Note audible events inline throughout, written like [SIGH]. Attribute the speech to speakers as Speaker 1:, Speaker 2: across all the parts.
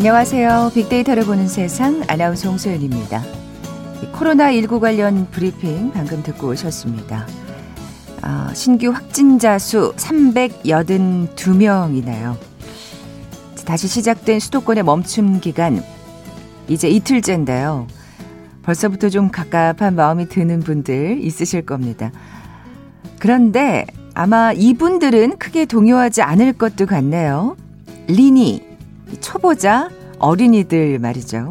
Speaker 1: 안녕하세요. 빅데이터를 보는 세상 아나운서 홍소연입니다. 코로나19 관련 브리핑 방금 듣고 오셨습니다. 어, 신규 확진자 수 382명이나요. 다시 시작된 수도권의 멈춤 기간 이제 이틀째인데요. 벌써부터 좀 갑갑한 마음이 드는 분들 있으실 겁니다. 그런데 아마 이분들은 크게 동요하지 않을 것도 같네요. 리니, 초보자, 어린이들 말이죠.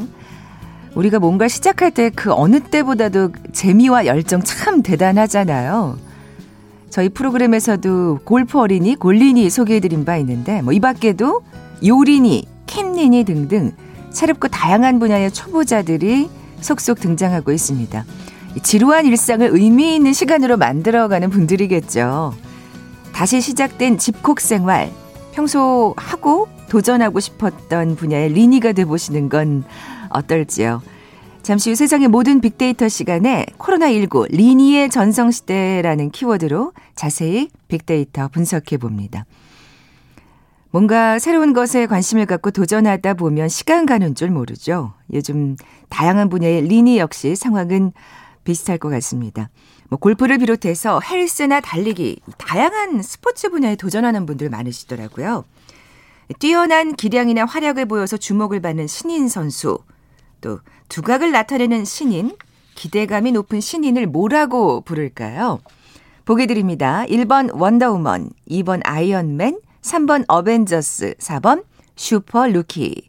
Speaker 1: 우리가 뭔가 시작할 때 그 어느 때보다도 재미와 열정 참 대단하잖아요. 저희 프로그램에서도 골프 어린이, 골린이 소개해드린 바 있는데, 뭐 이 밖에도 요린이, 캔린이 등등 새롭고 다양한 분야의 초보자들이 속속 등장하고 있습니다. 지루한 일상을 의미 있는 시간으로 만들어가는 분들이겠죠. 다시 시작된 집콕 생활, 평소 하고 도전하고 싶었던 분야의 리니가 돼보시는 건 어떨지요. 잠시 후 세상의 모든 빅데이터 시간에 코로나19 리니의 전성시대라는 키워드로 자세히 빅데이터 분석해 봅니다. 뭔가 새로운 것에 관심을 갖고 도전하다 보면 시간 가는 줄 모르죠. 요즘 다양한 분야의 리니 역시 상황은 비슷할 것 같습니다. 뭐 골프를 비롯해서 헬스나 달리기, 다양한 스포츠 분야에 도전하는 분들 많으시더라고요. 뛰어난 기량이나 활약을 보여서 주목을 받는 신인 선수, 또 두각을 나타내는 신인, 기대감이 높은 신인을 뭐라고 부를까요? 보기 드립니다. 1번 원더우먼, 2번 아이언맨, 3번 어벤져스, 4번 슈퍼 루키.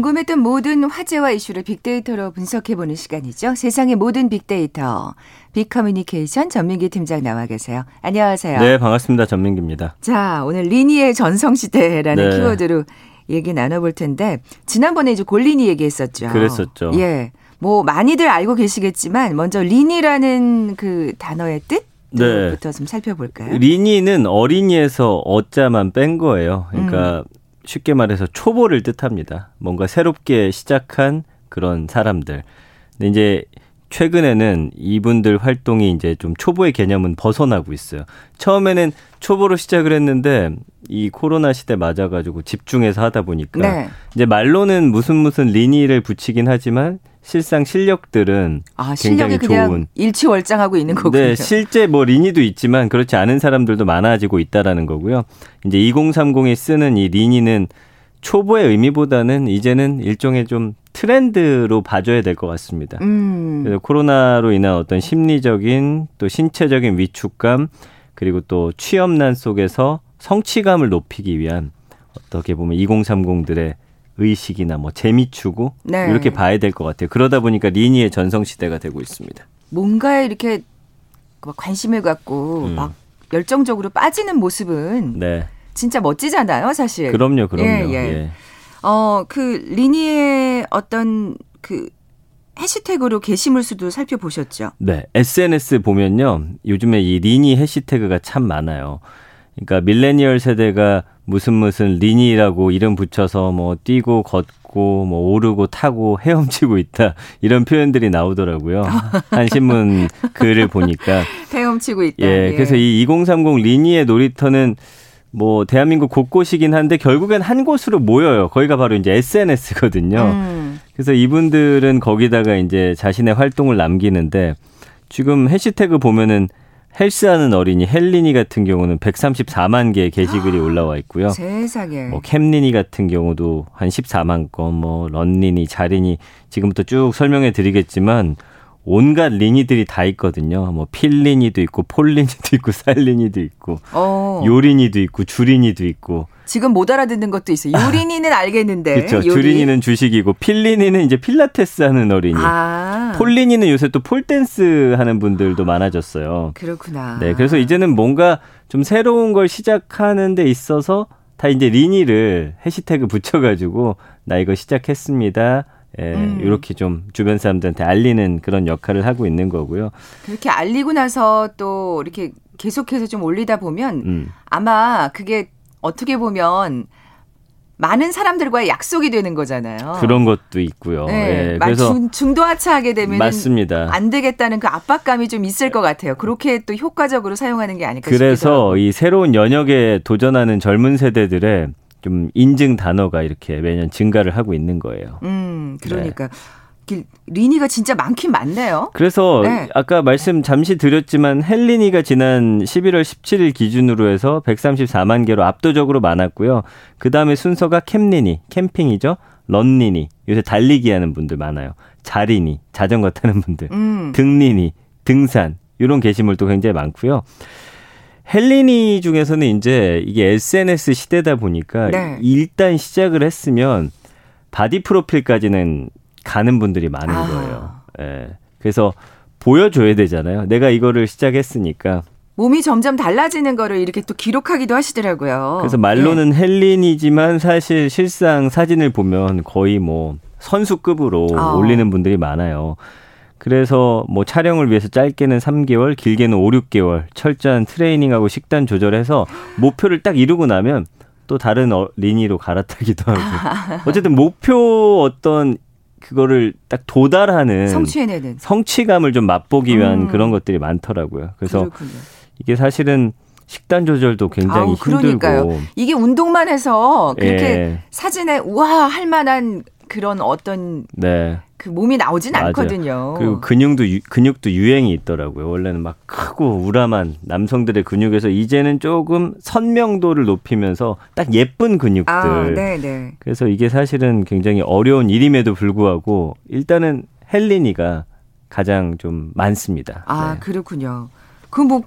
Speaker 1: 궁금했던 모든 화제와 이슈를 빅데이터로 분석해보는 시간이죠. 세상의 모든 빅데이터. 빅커뮤니케이션 전민기 팀장 나와 계세요. 안녕하세요.
Speaker 2: 네, 반갑습니다. 전민기입니다.
Speaker 1: 자, 오늘 리니의 전성시대라는 네. 키워드로 얘기 나눠볼 텐데, 지난번에 이제 골리니 얘기했었죠.
Speaker 2: 그랬었죠.
Speaker 1: 예. 뭐, 많이들 알고 계시겠지만, 먼저 리니라는 그 단어의 뜻? 네. 부터 좀 살펴볼까요?
Speaker 2: 리니는 어린이에서 어자만 뺀 거예요. 그러니까 음. 쉽게 말해서 초보를 뜻합니다. 뭔가 새롭게 시작한 그런 사람들. 근데 이제 최근에는 이분들 활동이 이제 좀 초보의 개념은 벗어나고 있어요. 처음에는 초보로 시작을 했는데 이 코로나 시대 맞아가지고 집중해서 하다 보니까 네. 이제 말로는 무슨 무슨 리니를 붙이긴 하지만 실상 실력들은 아, 굉장히 좋은
Speaker 1: 일치월장하고 있는 거군요.
Speaker 2: 네, 실제 뭐 리니도 있지만 그렇지 않은 사람들도 많아지고 있다라는 거고요. 이제 2030이 쓰는 이 리니는 초보의 의미보다는 이제는 일종의 좀 트렌드로 봐줘야 될 것 같습니다. 음. 그래서 코로나로 인한 어떤 심리적인 또 신체적인 위축감 그리고 또 취업난 속에서 성취감을 높이기 위한 어떻게 보면 2030들의 의식이나 뭐 재미추구 네. 이렇게 봐야 될 것 같아요. 그러다 보니까 리니의 전성 시대가 되고 있습니다.
Speaker 1: 뭔가에 이렇게 관심을 갖고 음. 막 열정적으로 빠지는 모습은 네. 진짜 멋지잖아요, 사실.
Speaker 2: 그럼요, 그럼요. 예, 예. 예.
Speaker 1: 어, 그 리니의 어떤 그 해시태그로 게시물 수도 살펴보셨죠?
Speaker 2: 네. SNS 보면요. 요즘에 이 리니 해시태그가 참 많아요. 그러니까 밀레니얼 세대가 무슨 무슨 리니라고 이름 붙여서 뭐 뛰고 걷고 뭐 오르고 타고 헤엄치고 있다 이런 표현들이 나오더라고요. [LAUGHS] 한 신문 글을 보니까
Speaker 1: 헤엄치고 있다.
Speaker 2: 예, 예. 그래서 이 2030 리니의 놀이터는 뭐 대한민국 곳곳이긴 한데 결국엔 한 곳으로 모여요. 거기가 바로 이제 SNS거든요. 음. 그래서 이분들은 거기다가 이제 자신의 활동을 남기는데 지금 해시태그 보면은 헬스하는 어린이 헬리니 같은 경우는 134만 개의 게시글이 아, 올라와 있고요.
Speaker 1: 세상에.
Speaker 2: 뭐 캠리니 같은 경우도 한 14만 건, 뭐 런리니, 자리니 지금부터 쭉 설명해 드리겠지만 온갖 린이들이 다 있거든요. 뭐 필린이도 있고 폴린이도 있고 산린이도 [LAUGHS] 있고 어. 요린이도 있고 주린이도 있고
Speaker 1: 지금 못 알아듣는 것도 있어요. 요린이는 알겠는데.
Speaker 2: 그렇죠. 요리. 주린이는 주식이고 필린이는 이제 필라테스 하는 어린이. 아. 폴린이는 요새 또 폴댄스 하는 분들도 많아졌어요.
Speaker 1: 그렇구나.
Speaker 2: 네. 그래서 이제는 뭔가 좀 새로운 걸 시작하는 데 있어서 다 이제 린이를 해시태그 붙여가지고 나 이거 시작했습니다. 예, 음. 이렇게 좀 주변 사람들한테 알리는 그런 역할을 하고 있는 거고요.
Speaker 1: 그렇게 알리고 나서 또 이렇게 계속해서 좀 올리다 보면 음. 아마 그게 어떻게 보면 많은 사람들과의 약속이 되는 거잖아요.
Speaker 2: 그런 것도 있고요. 네,
Speaker 1: 네. 그래서 중, 도 하차하게 되면
Speaker 2: 맞습니다.
Speaker 1: 안 되겠다는 그 압박감이 좀 있을 것 같아요. 그렇게 또 효과적으로 사용하는 게 아닐까
Speaker 2: 그래서 이 새로운 연역에 도전하는 젊은 세대들의 좀 인증 단어가 이렇게 매년 증가를 하고 있는 거예요.
Speaker 1: 음, 그러니까 네. 리니가 진짜 많긴 많네요.
Speaker 2: 그래서 네. 아까 말씀 잠시 드렸지만 헬리니가 지난 11월 17일 기준으로 해서 134만 개로 압도적으로 많았고요. 그 다음에 순서가 캠리니, 캠핑이죠. 런리니, 요새 달리기 하는 분들 많아요. 자리니, 자전거 타는 분들. 음. 등리니, 등산, 이런 게시물도 굉장히 많고요. 헬린이 중에서는 이제 이게 SNS 시대다 보니까 네. 일단 시작을 했으면 바디 프로필까지는 가는 분들이 많은 아. 거예요. 예. 그래서 보여줘야 되잖아요. 내가 이거를 시작했으니까.
Speaker 1: 몸이 점점 달라지는 거를 이렇게 또 기록하기도 하시더라고요.
Speaker 2: 그래서 말로는 예. 헬린이지만 사실 실상 사진을 보면 거의 뭐 선수급으로 아. 올리는 분들이 많아요. 그래서 뭐 촬영을 위해서 짧게는 3개월, 길게는 5, 6개월 철저한 트레이닝하고 식단 조절해서 목표를 딱 이루고 나면 또 다른 어, 리니로 갈아타기도 하고. [LAUGHS] 어쨌든 목표 어떤 그거를 딱 도달하는
Speaker 1: 성취해내는
Speaker 2: 성취감을 좀 맛보기 위한 음. 그런 것들이 많더라고요. 그래서 그렇군요. 이게 사실은 식단 조절도 굉장히 아우, 힘들고
Speaker 1: 이게 운동만 해서 그렇게 예. 사진에 우와 할 만한 그런 어떤 네. 그 몸이 나오진 맞아요. 않거든요.
Speaker 2: 그리고 근육도 유, 근육도 유행이 있더라고요. 원래는 막 크고 우람한 남성들의 근육에서 이제는 조금 선명도를 높이면서 딱 예쁜 근육들. 아, 네, 네. 그래서 이게 사실은 굉장히 어려운 일임에도 불구하고 일단은 헬리니가 가장 좀 많습니다.
Speaker 1: 아, 네. 그렇군요. 그뭐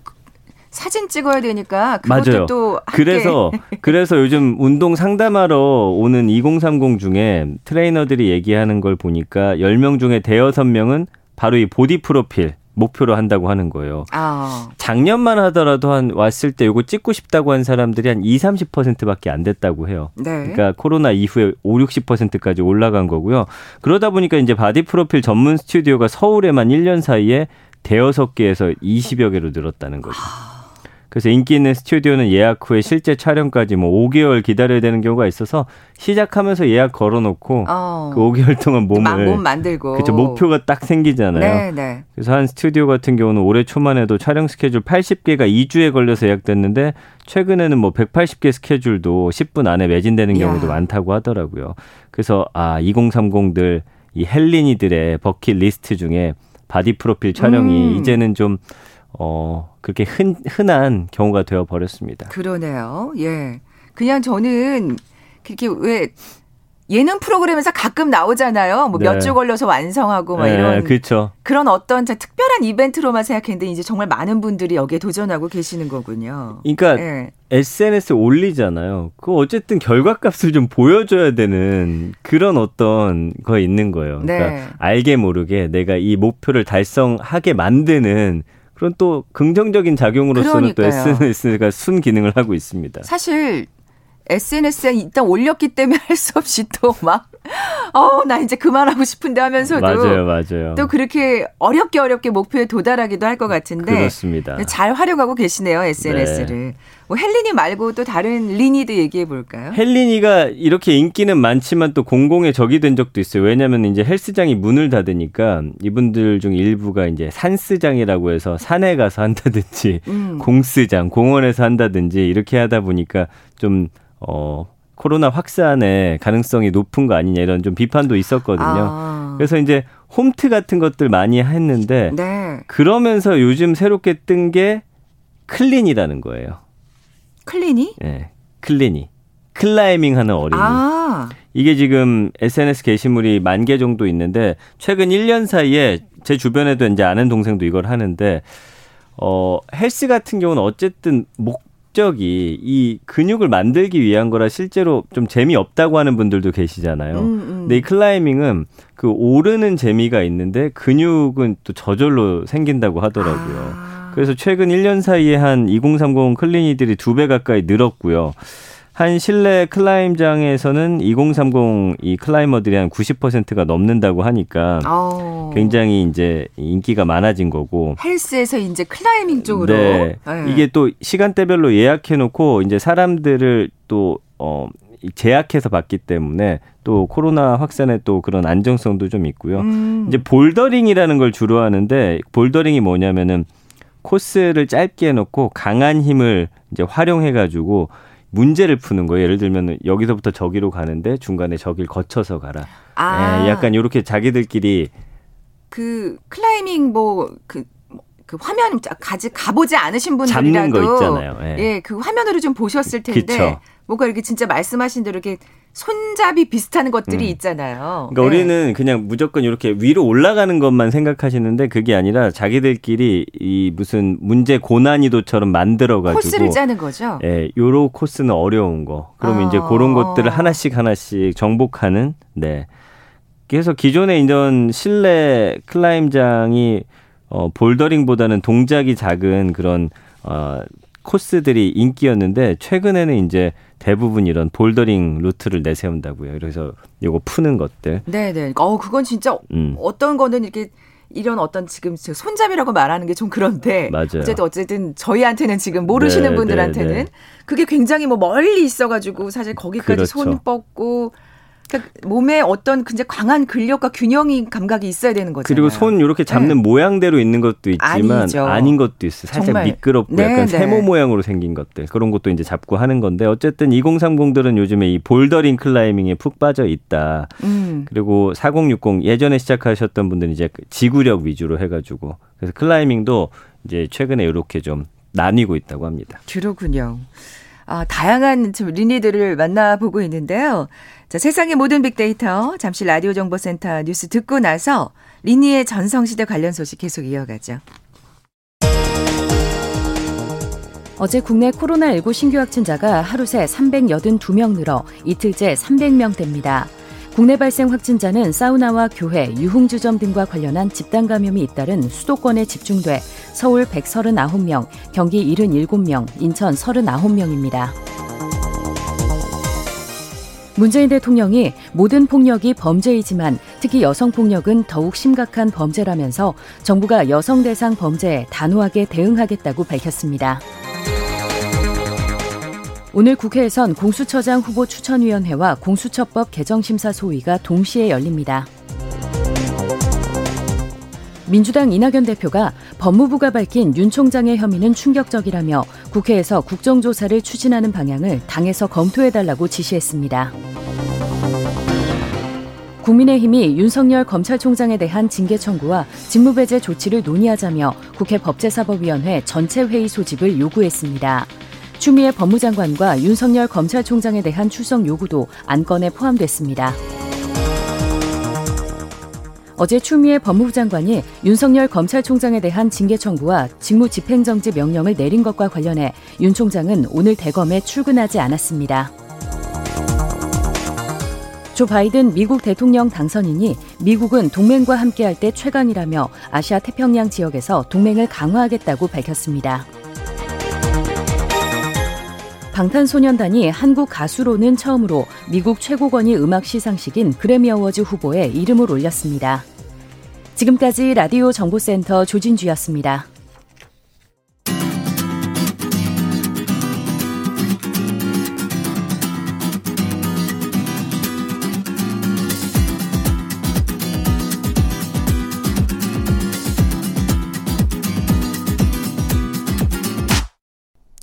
Speaker 1: 사진 찍어야 되니까 그것도 맞아요. 또
Speaker 2: 그래서 [LAUGHS] 그래서 요즘 운동 상담하러 오는 2030 중에 트레이너들이 얘기하는 걸 보니까 10명 중에 대여섯 명은 바로 이 보디 프로필 목표로 한다고 하는 거예요. 아. 작년만 하더라도 한 왔을 때 요거 찍고 싶다고 한 사람들이 한 2, 30%밖에 안 됐다고 해요. 네. 그러니까 코로나 이후에 5, 60%까지 올라간 거고요. 그러다 보니까 이제 바디 프로필 전문 스튜디오가 서울에만 1년 사이에 대여섯 개에서 20여 개로 늘었다는 거죠. 아. 그래서 인기 있는 스튜디오는 예약 후에 실제 촬영까지 뭐 5개월 기다려야 되는 경우가 있어서 시작하면서 예약 걸어놓고 어. 그 5개월 동안 몸을
Speaker 1: 몸 만들고
Speaker 2: 그렇죠 목표가 딱 생기잖아요. 네, 네. 그래서 한 스튜디오 같은 경우는 올해 초만 해도 촬영 스케줄 80개가 2주에 걸려서 예약됐는데 최근에는 뭐 180개 스케줄도 10분 안에 매진되는 경우도 야. 많다고 하더라고요. 그래서 아 2030들 이 헬리니들의 버킷 리스트 중에 바디 프로필 촬영이 음. 이제는 좀 어, 그렇게 흔, 흔한 경우가 되어 버렸습니다.
Speaker 1: 그러네요. 예. 그냥 저는 그렇게 왜 예능 프로그램에서 가끔 나오잖아요. 뭐 몇주 네. 걸려서 완성하고 막 네, 이런
Speaker 2: 그렇죠.
Speaker 1: 그런 어떤 특별한 이벤트로만 생각했는데 이제 정말 많은 분들이 여기에 도전하고 계시는 거군요.
Speaker 2: 그러니까 네. SNS 에 올리잖아요. 그 어쨌든 결과값을 좀 보여줘야 되는 그런 어떤 거 있는 거예요. 그러니까 네. 알게 모르게 내가 이 목표를 달성하게 만드는 그런 또 긍정적인 작용으로서는 그러니까요. 또 SNS가 순 기능을 하고 있습니다.
Speaker 1: 사실 SNS에 일단 올렸기 때문에 할 수 없이 또 막, 어, 나 이제 그만하고 싶은데 하면서도.
Speaker 2: 맞아요, 맞아요.
Speaker 1: 또 그렇게 어렵게 어렵게 목표에 도달하기도 할 것 같은데.
Speaker 2: 그렇습니다.
Speaker 1: 잘 활용하고 계시네요, SNS를. 네. 뭐 헬리니 말고 또 다른 리니도 얘기해 볼까요?
Speaker 2: 헬리니가 이렇게 인기는 많지만 또 공공의 적이 된 적도 있어요. 왜냐하면 이제 헬스장이 문을 닫으니까 이분들 중 일부가 이제 산스장이라고 해서 산에 가서 한다든지 음. 공스장, 공원에서 한다든지 이렇게 하다 보니까 좀 어, 코로나 확산의 가능성이 높은 거 아니냐 이런 좀 비판도 있었거든요. 아. 그래서 이제 홈트 같은 것들 많이 했는데 네. 그러면서 요즘 새롭게 뜬 게 클린이라는 거예요.
Speaker 1: 클린이?
Speaker 2: 네. 클린이. 클라이밍 하는 어린이. 아. 이게 지금 SNS 게시물이 만 개 정도 있는데 최근 1년 사이에 제 주변에도 이제 아는 동생도 이걸 하는데 어 헬스 같은 경우는 어쨌든 목 적이 이 근육을 만들기 위한 거라 실제로 좀 재미없다고 하는 분들도 계시잖아요. 음, 음. 근데 이 클라이밍은 그 오르는 재미가 있는데 근육은 또 저절로 생긴다고 하더라고요. 아. 그래서 최근 1년 사이에 한 2030 클리니들이 두 배 가까이 늘었고요. 한 실내 클라임장에서는 2030 이 클라이머들이 한 90%가 넘는다고 하니까 오. 어. 굉장히 이제 인기가 많아진 거고
Speaker 1: 헬스에서 이제 클라이밍 쪽으로 네.
Speaker 2: 네. 이게 또 시간대별로 예약해 놓고 이제 사람들을 또 어 제약해서 봤기 때문에 또 코로나 확산에 또 그런 안정성도 좀 있고요. 음. 이제 볼더링이라는 걸 주로 하는데 볼더링이 뭐냐면은 코스를 짧게 해놓고 강한 힘을 이제 활용해가지고 문제를 푸는 거예요. 예를 들면 여기서부터 저기로 가는데 중간에 저길 거쳐서 가라. 아. 예, 약간 이렇게 자기들끼리
Speaker 1: 그 클라이밍 뭐그 그 화면 가지 가보지 않으신 분들이라도
Speaker 2: 거 있잖아요. 예.
Speaker 1: 예, 그 화면으로 좀 보셨을 텐데 그쵸. 뭔가 이렇게 진짜 말씀하신 대로 이렇게 손잡이 비슷한 것들이 음. 있잖아요.
Speaker 2: 그러니까 네. 우리는 그냥 무조건 이렇게 위로 올라가는 것만 생각하시는데 그게 아니라 자기들끼리 이 무슨 문제 고난이도처럼 만들어 가지고
Speaker 1: 코스를 짜는 거죠.
Speaker 2: 예, 요로 코스는 어려운 거. 그러면 어. 이제 그런 것들을 하나씩 하나씩 정복하는 네. 그래서 기존에 이런 실내 클라임장이 어 볼더링보다는 동작이 작은 그런 어 코스들이 인기였는데 최근에는 이제 대부분 이런 볼더링 루트를 내세운다고요. 그래서 요거 푸는 것들.
Speaker 1: 네 네. 어 그건 진짜 음. 어떤 거는 이렇게 이런 어떤 지금 손잡이라고 말하는 게 좀 그런데 [LAUGHS]
Speaker 2: 맞아요.
Speaker 1: 어쨌든 어쨌든 저희한테는 지금 모르시는 네, 분들한테는 네, 네. 그게 굉장히 뭐 멀리 있어가지고 사실 거기까지 그렇죠. 손 뻗고 그러니까 몸에 어떤 굉장히 강한 근력과 균형이 감각이 있어야 되는 거죠.
Speaker 2: 그리고 손 이렇게 잡는 네. 모양대로 있는 것도 있지만 아니죠. 아닌 것도 있어요. 살짝 정말. 미끄럽고 네, 약간 네. 세모 모양으로 생긴 것들 그런 것도 이제 잡고 하는 건데 어쨌든 2030들은 요즘에 이 볼더링 클라이밍에 푹 빠져 있다. 음. 그리고 4060 예전에 시작하셨던 분들은 이제 지구력 위주로 해가지고 그래서 클라이밍도 이제 최근에 이렇게 좀 나뉘고 있다고 합니다.
Speaker 1: 그렇군요. 아, 다양한 리니들을 만나보고 있는데요. 자, 세상의 모든 빅데이터 잠시 라디오 정보센터 뉴스 듣고 나서 리니의 전성시대 관련 소식 계속 이어가죠.
Speaker 3: 어제 국내 코로나19 신규 확진자가 하루 새 382명 늘어 이틀째 300명대입니다. 국내 발생 확진자는 사우나와 교회, 유흥주점 등과 관련한 집단 감염이 잇따른 수도권에 집중돼 서울 139명, 경기 77명, 인천 39명입니다. 문재인 대통령이 모든 폭력이 범죄이지만 특히 여성 폭력은 더욱 심각한 범죄라면서 정부가 여성 대상 범죄에 단호하게 대응하겠다고 밝혔습니다. 오늘 국회에선 공수처장 후보 추천위원회와 공수처법 개정심사 소위가 동시에 열립니다. 민주당 이낙연 대표가 법무부가 밝힌 윤 총장의 혐의는 충격적이라며 국회에서 국정조사를 추진하는 방향을 당에서 검토해달라고 지시했습니다. 국민의힘이 윤석열 검찰총장에 대한 징계 청구와 직무배제 조치를 논의하자며 국회 법제사법위원회 전체 회의 소집을 요구했습니다. 추미애 법무장관과 윤석열 검찰총장에 대한 출석 요구도 안건에 포함됐습니다. 어제 추미애 법무부 장관이 윤석열 검찰총장에 대한 징계 청구와 직무 집행정지 명령을 내린 것과 관련해 윤 총장은 오늘 대검에 출근하지 않았습니다. 조 바이든 미국 대통령 당선인이 미국은 동맹과 함께할 때 최강이라며 아시아 태평양 지역에서 동맹을 강화하겠다고 밝혔습니다. 방탄소년단이 한국 가수로는 처음으로 미국 최고권위 음악 시상식인 그래미 어워즈 후보에 이름을 올렸습니다. 지금까지 라디오 정보센터 조진주였습니다.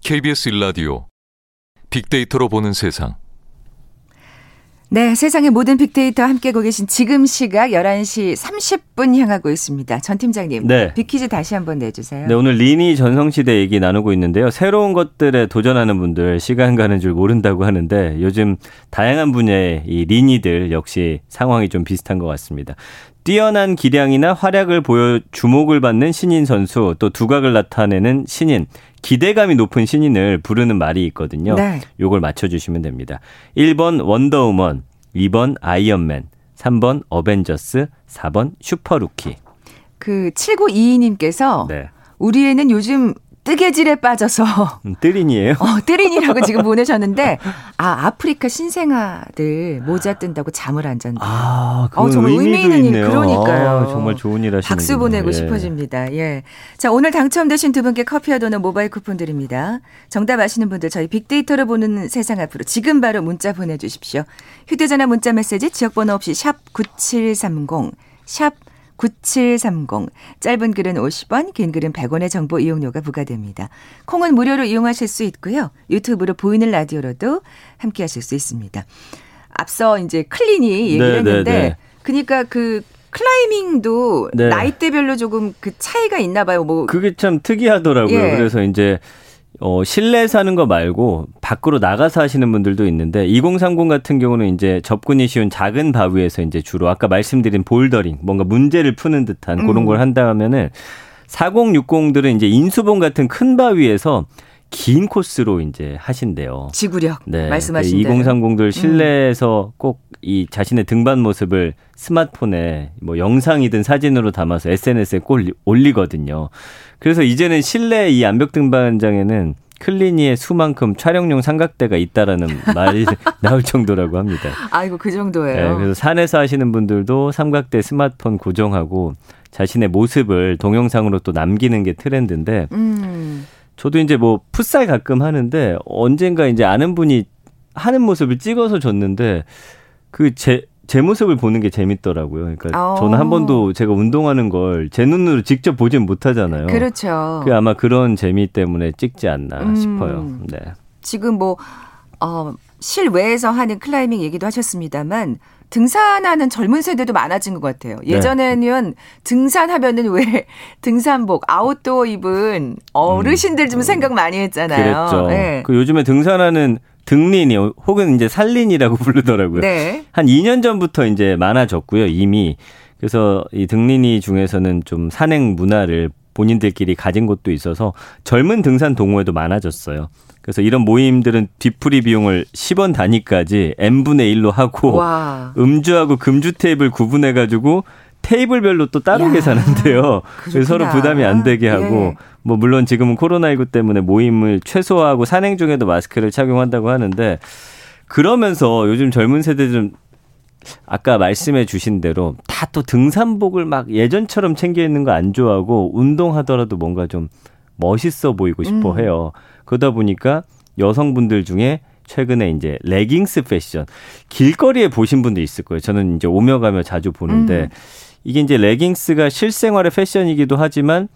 Speaker 4: KBS 일라디오 빅데이터로 보는 세상.
Speaker 1: 네, 세상의 모든 빅데이터 함께하고 계신 지금 시각 11시 30분 향하고 있습니다. 전 팀장님, 네. 빅퀴즈 다시 한번 내주세요.
Speaker 2: 네, 오늘 리니 전성시대 얘기 나누고 있는데요. 새로운 것들에 도전하는 분들 시간 가는 줄 모른다고 하는데 요즘 다양한 분야의 이 리니들 역시 상황이 좀 비슷한 것 같습니다. 뛰어난 기량이나 활약을 보여 주목을 받는 신인 선수, 또 두각을 나타내는 신인, 기대감이 높은 신인을 부르는 말이 있거든요. 네. 요걸 맞춰주시면 됩니다. 1번 원더우먼, 2번 아이언맨, 3번 어벤져스, 4번 슈퍼루키.
Speaker 1: 그 7922님께서 네. 우리 애는 요즘 뜨개질에 빠져서
Speaker 2: 음, 뜨린이에요?
Speaker 1: 어, 뜨린이라고 지금 [LAUGHS] 보내셨는데 아 아프리카 신생아들 모자 뜬다고 잠을 안 잔다. 아,
Speaker 2: 어, 정말 의미 있는 일
Speaker 1: 그러니까요.
Speaker 2: 아, 정말 좋은 일 하시는
Speaker 1: 박수 보내고 예. 싶어집니다. 예. 자 오늘 당첨되신 두 분께 커피와 도넛 모바일 쿠폰 드립니다. 정답 아시는 분들 저희 빅데이터를 보는 세상 앞으로 지금 바로 문자 보내주십시오. 휴대전화 문자 메시지 지역번호 없이 샵 #9730 샵 9730. 짧은 글은 50원, 긴 글은 100원의 정보 이용료가 부과됩니다. 콩은 무료로 이용하실 수 있고요. 유튜브로 보이는 라디오로도 함께 하실 수 있습니다. 앞서 이제 클린이 얘기를 네, 했는데 네, 네. 그러니까 그 클라이밍도 네. 나이대별로 조금 그 차이가 있나 봐요. 뭐
Speaker 2: 그게 참 특이하더라고요. 예. 그래서 이제 어, 실내 사는 거 말고 밖으로 나가서 하시는 분들도 있는데 2030 같은 경우는 이제 접근이 쉬운 작은 바위에서 이제 주로 아까 말씀드린 볼더링 뭔가 문제를 푸는 듯한 음. 그런 걸 한다 하면은 4060들은 이제 인수봉 같은 큰 바위에서 긴 코스로 이제 하신대요.
Speaker 1: 지구력 네. 말씀하신
Speaker 2: 2030들 음. 실내에서 꼭이 자신의 등반 모습을 스마트폰에 뭐 영상이든 사진으로 담아서 SNS에 꼭 올리거든요. 그래서 이제는 실내 이 암벽 등반장에는 클리니의 수만큼 촬영용 삼각대가 있다라는 [LAUGHS] 말이 나올 정도라고 합니다.
Speaker 1: 아이고 그 정도예요.
Speaker 2: 네, 그래서 산에서 하시는 분들도 삼각대 스마트폰 고정하고 자신의 모습을 동영상으로 또 남기는 게 트렌드인데 음. 저도 이제 뭐 풋살 가끔 하는데 언젠가 이제 아는 분이 하는 모습을 찍어서 줬는데 그제 제 모습을 보는 게 재밌더라고요. 그러니까 오. 저는 한 번도 제가 운동하는 걸 제 눈으로 직접 보진 못하잖아요.
Speaker 1: 그렇죠.
Speaker 2: 그 아마 그런 재미 때문에 찍지 않나 음. 싶어요. 네.
Speaker 1: 지금 뭐 어, 실외에서 하는 클라이밍 얘기도 하셨습니다만 등산하는 젊은 세대도 많아진 것 같아요. 네. 예전에는 네. 등산하면은 왜 [LAUGHS] 등산복 아웃도어 입은 어르신들 좀 음. 생각 많이 했잖아요.
Speaker 2: 그랬죠. 네. 그 요즘에 등산하는 등린이 혹은 이제 산린이라고 [LAUGHS] 부르더라고요. 네. 한 2년 전부터 이제 많아졌고요, 이미. 그래서 이 등린이 중에서는 좀 산행 문화를 본인들끼리 가진 곳도 있어서 젊은 등산 동호회도 많아졌어요. 그래서 이런 모임들은 뒤풀이 비용을 10원 단위까지 n분의 1로 하고 와. 음주하고 금주 테이블 구분해 가지고 테이블별로 또 따로 야, 계산한대요. 그래서 서로 부담이 안 되게 하고 예. 뭐 물론 지금은 코로나19 때문에 모임을 최소화하고 산행 중에도 마스크를 착용한다고 하는데 그러면서 요즘 젊은 세대들은 아까 말씀해 주신 대로 다 또 등산복을 막 예전처럼 챙겨 있는 거 안 좋아하고 운동하더라도 뭔가 좀 멋있어 보이고 싶어 음. 해요. 그러다 보니까 여성분들 중에 최근에 이제 레깅스 패션 길거리에 보신 분도 있을 거예요. 저는 이제 오며 가며 자주 보는데 음. 이게 이제 레깅스가 실생활의 패션이기도 하지만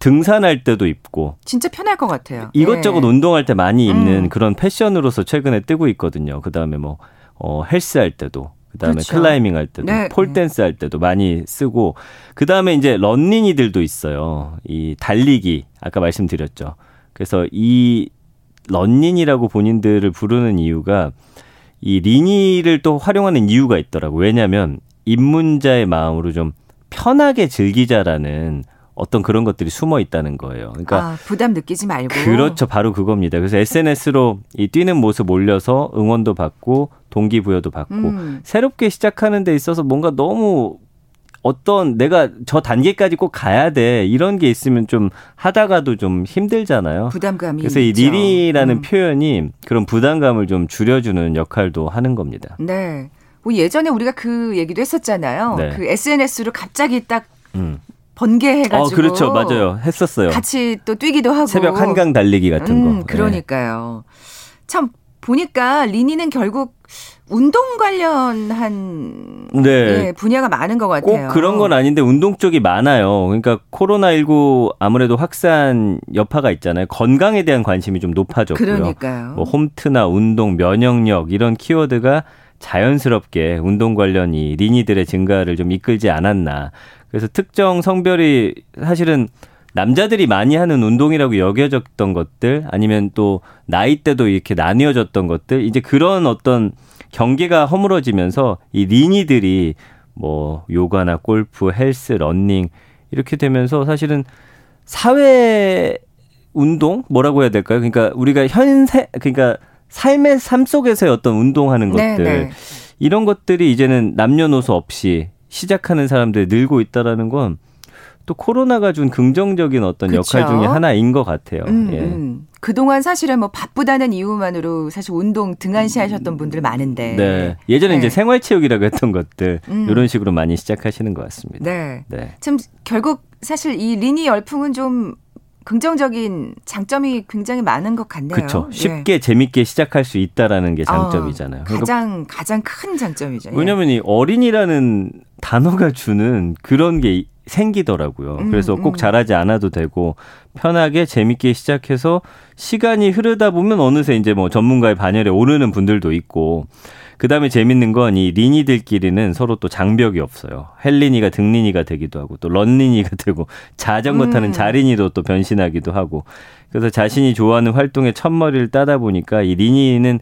Speaker 2: 등산할 때도 입고
Speaker 1: 진짜 편할 것 같아요.
Speaker 2: 이것저것 네. 운동할 때 많이 입는 음. 그런 패션으로서 최근에 뜨고 있거든요. 그다음에 뭐 어, 헬스 할 때도 그다음에 그렇죠. 클라이밍 할 때도 네. 폴 댄스 할 때도 많이 쓰고 그다음에 이제 런린이들도 있어요. 이 달리기 아까 말씀드렸죠. 그래서 이 런린이라고 본인들을 부르는 이유가 이 린이를 또 활용하는 이유가 있더라고. 왜냐하면 입문자의 마음으로 좀 편하게 즐기자라는 어떤 그런 것들이 숨어 있다는 거예요. 그러니까
Speaker 1: 아, 부담 느끼지 말고
Speaker 2: 그렇죠, 바로 그겁니다. 그래서 SNS로 이 뛰는 모습 올려서 응원도 받고 동기부여도 받고 음. 새롭게 시작하는 데 있어서 뭔가 너무 어떤 내가 저 단계까지 꼭 가야 돼 이런 게 있으면 좀 하다가도 좀 힘들잖아요.
Speaker 1: 부담감이
Speaker 2: 그래서 이 리리라는 음. 표현이 그런 부담감을 좀 줄여주는 역할도 하는 겁니다.
Speaker 1: 네. 뭐 예전에 우리가 그 얘기도 했었잖아요. 네. 그 SNS로 갑자기 딱 음. 번개해가지고. 어,
Speaker 2: 그렇죠. 맞아요. 했었어요.
Speaker 1: 같이 또 뛰기도 하고.
Speaker 2: 새벽 한강 달리기 같은 음,
Speaker 1: 거. 그러니까요. 네. 참 보니까 리니는 결국 운동 관련한 네. 예, 분야가 많은 것 같아요.
Speaker 2: 꼭 그런 건 아닌데 운동 쪽이 많아요. 그러니까 코로나19 아무래도 확산 여파가 있잖아요. 건강에 대한 관심이 좀 높아졌고요.
Speaker 1: 그러니까요.
Speaker 2: 뭐 홈트나 운동, 면역력 이런 키워드가 자연스럽게 운동 관련이 리니들의 증가를 좀 이끌지 않았나. 그래서 특정 성별이 사실은 남자들이 많이 하는 운동이라고 여겨졌던 것들 아니면 또 나이대도 이렇게 나뉘어졌던 것들 이제 그런 어떤 경계가 허물어지면서 이 리니들이 뭐 요가나 골프, 헬스, 런닝 이렇게 되면서 사실은 사회 운동 뭐라고 해야 될까요? 그러니까 우리가 현세 그러니까 삶의 삶 속에서의 어떤 운동하는 네, 것들 네네. 이런 것들이 이제는 남녀노소 없이 시작하는 사람들이 늘고 있다라는 건 또 코로나가 준 긍정적인 어떤 그쵸? 역할 중에 하나인 것 같아요. 음, 예. 음.
Speaker 1: 그동안 사실은 뭐 바쁘다는 이유만으로 사실 운동 등한시 하셨던 분들 많은데.
Speaker 2: 네. 예전에 네. 이제 생활체육이라고 했던 것들 음. 이런 식으로 많이 시작하시는 것 같습니다.
Speaker 1: 네. 네. 참 결국 사실 이 리니 열풍은 좀 긍정적인 장점이 굉장히 많은 것 같네요.
Speaker 2: 그렇죠. 쉽게 예. 재밌게 시작할 수 있다라는 게 장점이잖아요. 어,
Speaker 1: 가장 가장 큰 장점이죠.
Speaker 2: 왜냐하면 이 어린이라는 단어가 주는 그런 게 생기더라고요. 음, 그래서 꼭 음. 잘하지 않아도 되고 편하게 재밌게 시작해서 시간이 흐르다 보면 어느새 이제 뭐 전문가의 반열에 오르는 분들도 있고 그다음에 재밌는 건 이 리니들끼리는 서로 또 장벽이 없어요. 헬리니가 등리니가 되기도 하고 또 런리니가 [LAUGHS] 되고 자전거 타는 음. 자리니도 또 변신하기도 하고 그래서 자신이 좋아하는 활동에 첫머리를 따다 보니까 이 리니는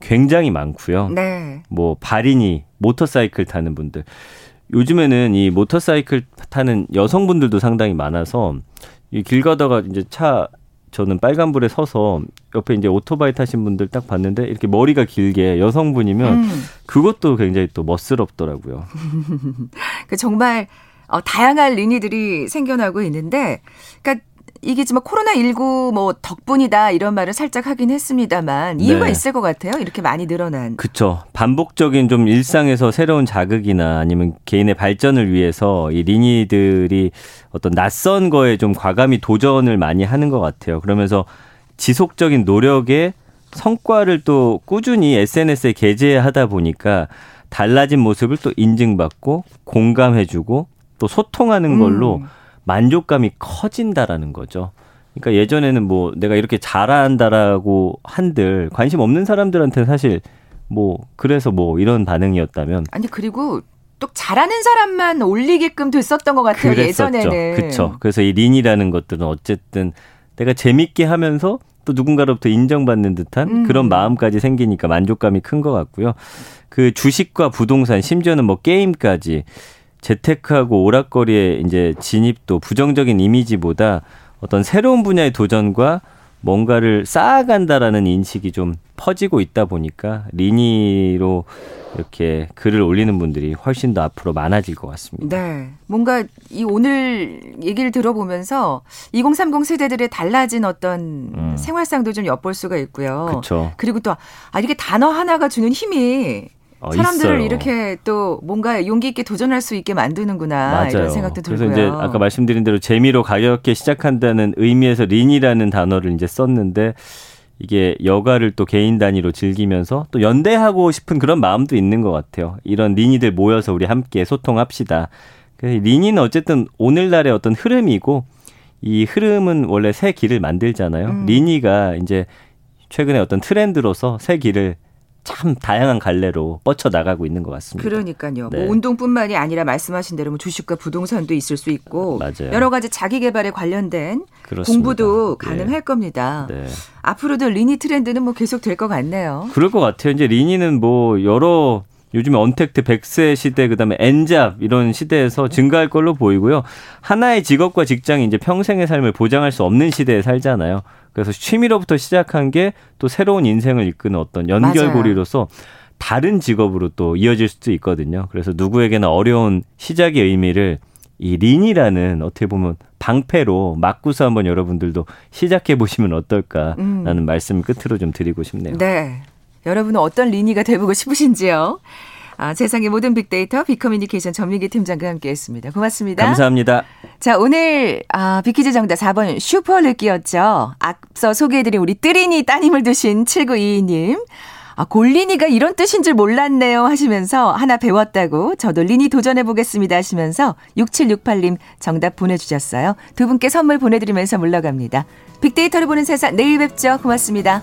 Speaker 2: 굉장히 많고요. 네. 뭐 바리니 모터사이클 타는 분들 요즘에는 이 모터사이클 타는 여성분들도 상당히 많아서 이 길 가다가 이제 차 저는 빨간불에 서서 옆에 이제 오토바이 타신 분들 딱 봤는데 이렇게 머리가 길게 여성분이면 음. 그것도 굉장히 또 멋스럽더라고요. [LAUGHS]
Speaker 1: 그 정말 어, 다양한 리니들이 생겨나고 있는데, 그러니까 이게 지금 코로나19 뭐 덕분이다 이런 말을 살짝 하긴 했습니다만 이유가 네. 있을 것 같아요. 이렇게 많이 늘어난.
Speaker 2: 그렇죠. 반복적인 좀 일상에서 새로운 자극이나 아니면 개인의 발전을 위해서 이 리니들이 어떤 낯선 거에 좀 과감히 도전을 많이 하는 것 같아요. 그러면서 지속적인 노력에 성과를 또 꾸준히 SNS에 게재하다 보니까 달라진 모습을 또 인증받고 공감해주고 또 소통하는 걸로 음. 만족감이 커진다라는 거죠. 그러니까 예전에는 뭐 내가 이렇게 잘한다라고 한들 관심 없는 사람들한테는 사실 뭐 그래서 뭐 이런 반응이었다면
Speaker 1: 아니 그리고 또 잘하는 사람만 올리게끔 됐었던 것 같아요 그랬었죠. 예전에는
Speaker 2: 그렇죠. 그래서 이 린이라는 것들은 어쨌든 내가 재밌게 하면서 또 누군가로부터 인정받는 듯한 음. 그런 마음까지 생기니까 만족감이 큰 것 같고요. 그 주식과 부동산 심지어는 뭐 게임까지 재테크하고 오락거리에 이제 진입도 부정적인 이미지보다 어떤 새로운 분야의 도전과 뭔가를 쌓아간다라는 인식이 좀 퍼지고 있다 보니까 리니로 이렇게 글을 올리는 분들이 훨씬 더 앞으로 많아질 것 같습니다.
Speaker 1: 네. 뭔가 이 오늘 얘기를 들어보면서 2030 세대들의 달라진 어떤 음. 생활상도 좀 엿볼 수가 있고요.
Speaker 2: 그렇죠.
Speaker 1: 그리고 또 아, 이렇게 단어 하나가 주는 힘이 어, 사람들을 있어요. 이렇게 또 뭔가 용기 있게 도전할 수 있게 만드는구나 맞아요. 이런 생각도 들고요.
Speaker 2: 그래서 이제 아까 말씀드린 대로 재미로 가볍게 시작한다는 의미에서 린이라는 단어를 이제 썼는데 이게 여가를 또 개인 단위로 즐기면서 또 연대하고 싶은 그런 마음도 있는 것 같아요. 이런 린이들 모여서 우리 함께 소통합시다. 그래서 린이는 어쨌든 오늘날의 어떤 흐름이고 이 흐름은 원래 새 길을 만들잖아요. 음. 리니가 이제 최근에 어떤 트렌드로서 새 길을 참 다양한 갈래로 뻗쳐 나가고 있는 것 같습니다.
Speaker 1: 그러니까요. 뭐 네. 뭐 운동뿐만이 아니라 말씀하신 대로 뭐 주식과 부동산도 있을 수 있고 맞아요. 여러 가지 자기 개발에 관련된 그렇습니다. 공부도 네. 가능할 네. 겁니다. 네. 앞으로도 리니 트렌드는 뭐 계속 될 것 같네요.
Speaker 2: 그럴 것 같아요. 이제 리니는 뭐 여러 요즘에 언택트 100세 시대 그다음에 엔잡 이런 시대에서 증가할 걸로 보이고요. 하나의 직업과 직장이 이제 평생의 삶을 보장할 수 없는 시대에 살잖아요. 그래서 취미로부터 시작한 게 또 새로운 인생을 이끄는 어떤 연결고리로서 다른 직업으로 또 이어질 수도 있거든요. 그래서 누구에게나 어려운 시작의 의미를 이 린이라는 어떻게 보면 방패로 맞고서 한번 여러분들도 시작해 보시면 어떨까라는 음. 말씀 끝으로 좀 드리고 싶네요.
Speaker 1: 네. 여러분은 어떤 리니가 되보고 싶으신지요? 아, 세상의 모든 빅데이터 빅커뮤니케이션 전민기 팀장과 함께했습니다. 고맙습니다.
Speaker 2: 감사합니다.
Speaker 1: 자 오늘 아, 빅퀴즈 정답 4번 슈퍼르기였죠. 앞서 소개해드린 우리 뜨리니 따님을 두신 7922님. 아, 골리니가 이런 뜻인 줄 몰랐네요 하시면서 하나 배웠다고 저도 리니 도전해보겠습니다 하시면서 6768님 정답 보내주셨어요. 두 분께 선물 보내드리면서 물러갑니다. 빅데이터를 보는 세상 내일 뵙죠. 고맙습니다.